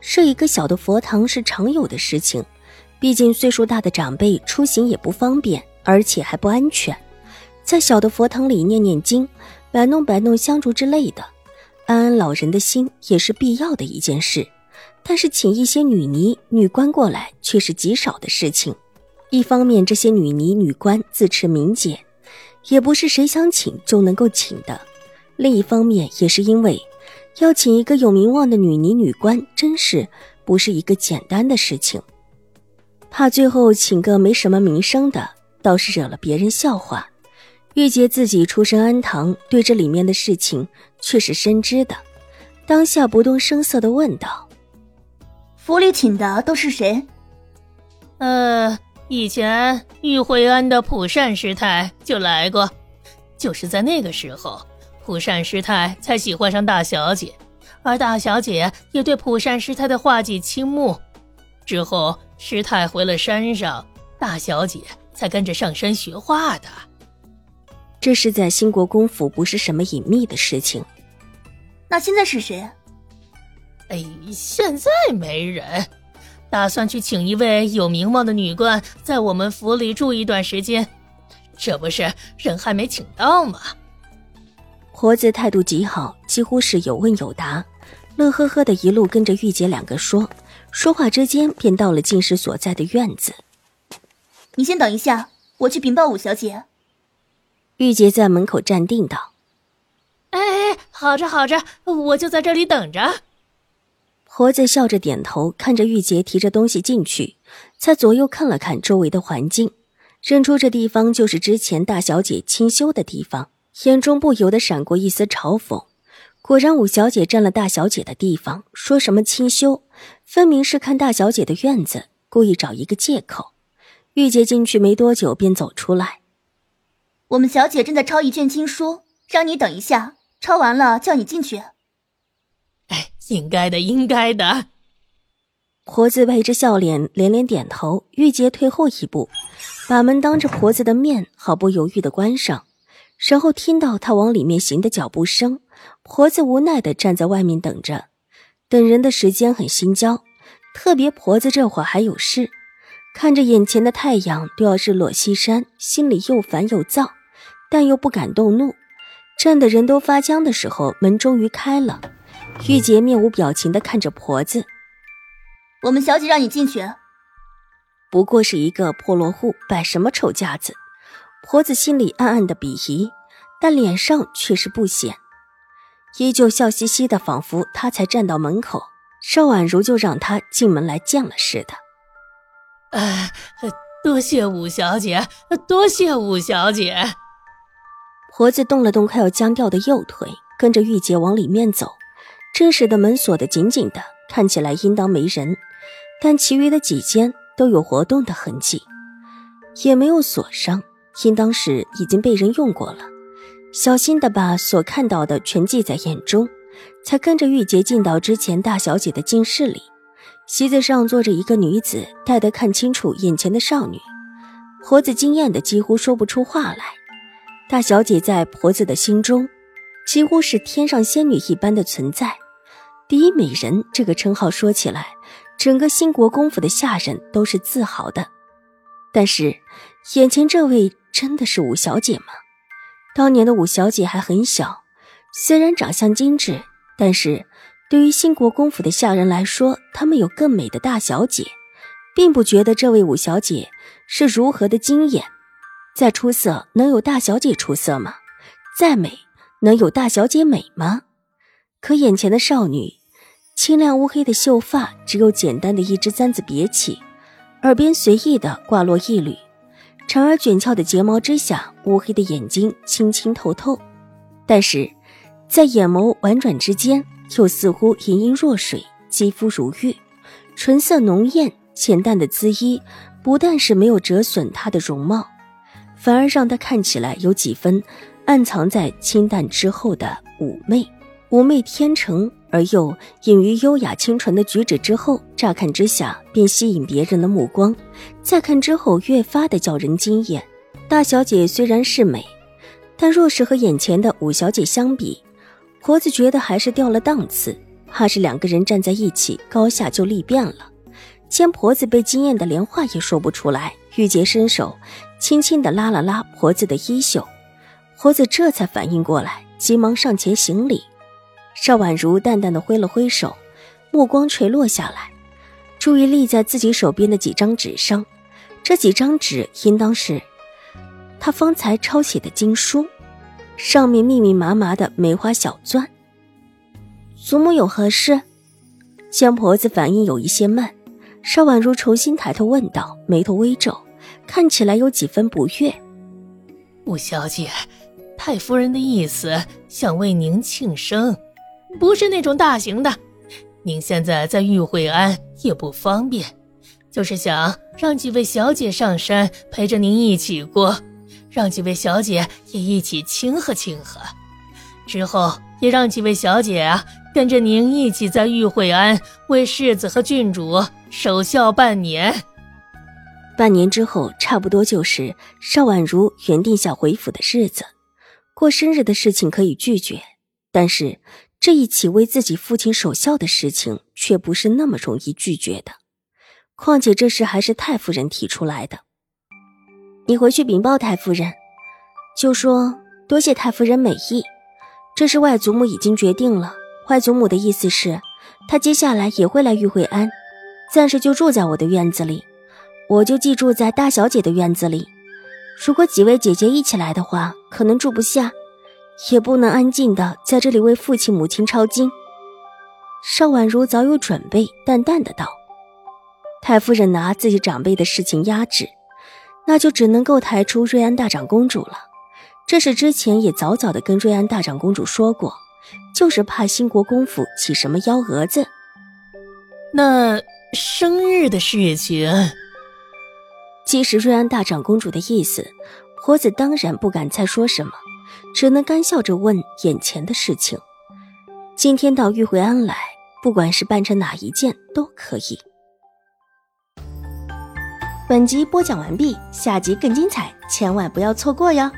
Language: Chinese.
设一个小的佛堂是常有的事情，毕竟岁数大的长辈出行也不方便，而且还不安全。在小的佛堂里念念经、摆弄摆弄香烛之类的，安安老人的心也是必要的一件事。但是请一些女尼、女官过来却是极少的事情。一方面，这些女尼、女官自持名节，也不是谁想请就能够请的；另一方面，也是因为。要请一个有名望的女尼女官，真是不是一个简单的事情。怕最后请个没什么名声的，倒是惹了别人笑话。玉洁自己出身安堂，对这里面的事情却是深知的，当下不动声色的问道：“府里请的都是谁？”“呃，以前玉惠安的普善师太就来过，就是在那个时候。”普善师太才喜欢上大小姐，而大小姐也对普善师太的画技倾慕。之后师太回了山上，大小姐才跟着上山学画的。这是在兴国公府，不是什么隐秘的事情。那现在是谁？哎，现在没人，打算去请一位有名望的女官在我们府里住一段时间。这不是人还没请到吗？婆子态度极好，几乎是有问有答，乐呵呵的一路跟着玉洁两个说，说话之间便到了进士所在的院子。你先等一下，我去禀报五小姐。玉洁在门口站定道：“哎哎，好着好着，我就在这里等着。”婆子笑着点头，看着玉洁提着东西进去，才左右看了看周围的环境，认出这地方就是之前大小姐清修的地方。眼中不由得闪过一丝嘲讽。果然，五小姐占了大小姐的地方，说什么清修，分明是看大小姐的院子，故意找一个借口。玉洁进去没多久，便走出来。我们小姐正在抄一卷经书，让你等一下，抄完了叫你进去。哎，应该的，应该的。婆子陪着笑脸连连点头。玉洁退后一步，把门当着婆子的面毫不犹豫的关上。然后听到他往里面行的脚步声，婆子无奈的站在外面等着，等人的时间很心焦，特别婆子这会儿还有事，看着眼前的太阳都要日落西山，心里又烦又躁，但又不敢动怒，站的人都发僵的时候，门终于开了，玉洁面无表情的看着婆子：“我们小姐让你进去。”不过是一个破落户，摆什么丑架子？婆子心里暗暗的鄙夷，但脸上却是不显，依旧笑嘻嘻的，仿佛他才站到门口，邵婉如就让她进门来见了似的。哎，多谢五小姐，多谢五小姐。婆子动了动快要僵掉的右腿，跟着玉洁往里面走。真实的门锁得紧紧的，看起来应当没人，但其余的几间都有活动的痕迹，也没有锁上。应当是已经被人用过了，小心的把所看到的全记在眼中，才跟着玉洁进到之前大小姐的静室里。席子上坐着一个女子，待得看清楚眼前的少女，婆子惊艳的几乎说不出话来。大小姐在婆子的心中，几乎是天上仙女一般的存在，第一美人这个称号说起来，整个兴国公府的下人都是自豪的。但是，眼前这位。真的是五小姐吗？当年的五小姐还很小，虽然长相精致，但是对于兴国公府的下人来说，他们有更美的大小姐，并不觉得这位五小姐是如何的惊艳。再出色，能有大小姐出色吗？再美，能有大小姐美吗？可眼前的少女，清亮乌黑的秀发，只有简单的一支簪子别起，耳边随意的挂落一缕。长而卷翘的睫毛之下，乌黑的眼睛清清透透，但是，在眼眸婉转之间，又似乎盈盈若水，肌肤如玉，唇色浓艳，浅淡的姿衣不但是没有折损她的容貌，反而让她看起来有几分暗藏在清淡之后的妩媚。妩媚天成而又隐于优雅清纯的举止之后，乍看之下便吸引别人的目光，再看之后越发的叫人惊艳。大小姐虽然是美，但若是和眼前的五小姐相比，婆子觉得还是掉了档次。怕是两个人站在一起，高下就立变了。见婆子被惊艳的连话也说不出来，玉洁伸手轻轻的拉了拉婆子的衣袖，婆子这才反应过来，急忙上前行礼。邵婉如淡淡的挥了挥手，目光垂落下来，注意力在自己手边的几张纸上。这几张纸应当是她方才抄写的经书，上面密密麻麻的梅花小篆。祖母有何事？见婆子反应有一些慢，邵婉如重新抬头问道，眉头微皱，看起来有几分不悦。五小姐，太夫人的意思想为您庆生。不是那种大型的，您现在在玉惠安也不方便，就是想让几位小姐上山陪着您一起过，让几位小姐也一起庆贺庆贺，之后也让几位小姐啊跟着您一起在玉惠安为世子和郡主守孝半年。半年之后，差不多就是邵婉如原定下回府的日子。过生日的事情可以拒绝，但是。这一起为自己父亲守孝的事情，却不是那么容易拒绝的。况且这事还是太夫人提出来的。你回去禀报太夫人，就说多谢太夫人美意。这是外祖母已经决定了。外祖母的意思是，她接下来也会来玉惠安，暂时就住在我的院子里，我就寄住在大小姐的院子里。如果几位姐姐一起来的话，可能住不下。也不能安静的在这里为父亲母亲抄经。邵婉如早有准备，淡淡的道：“太夫人拿自己长辈的事情压制，那就只能够抬出瑞安大长公主了。这是之前也早早的跟瑞安大长公主说过，就是怕兴国公府起什么幺蛾子。那生日的事情，既是瑞安大长公主的意思，婆子当然不敢再说什么。”只能干笑着问眼前的事情。今天到玉回庵来，不管是办成哪一件都可以。本集播讲完毕，下集更精彩，千万不要错过哟。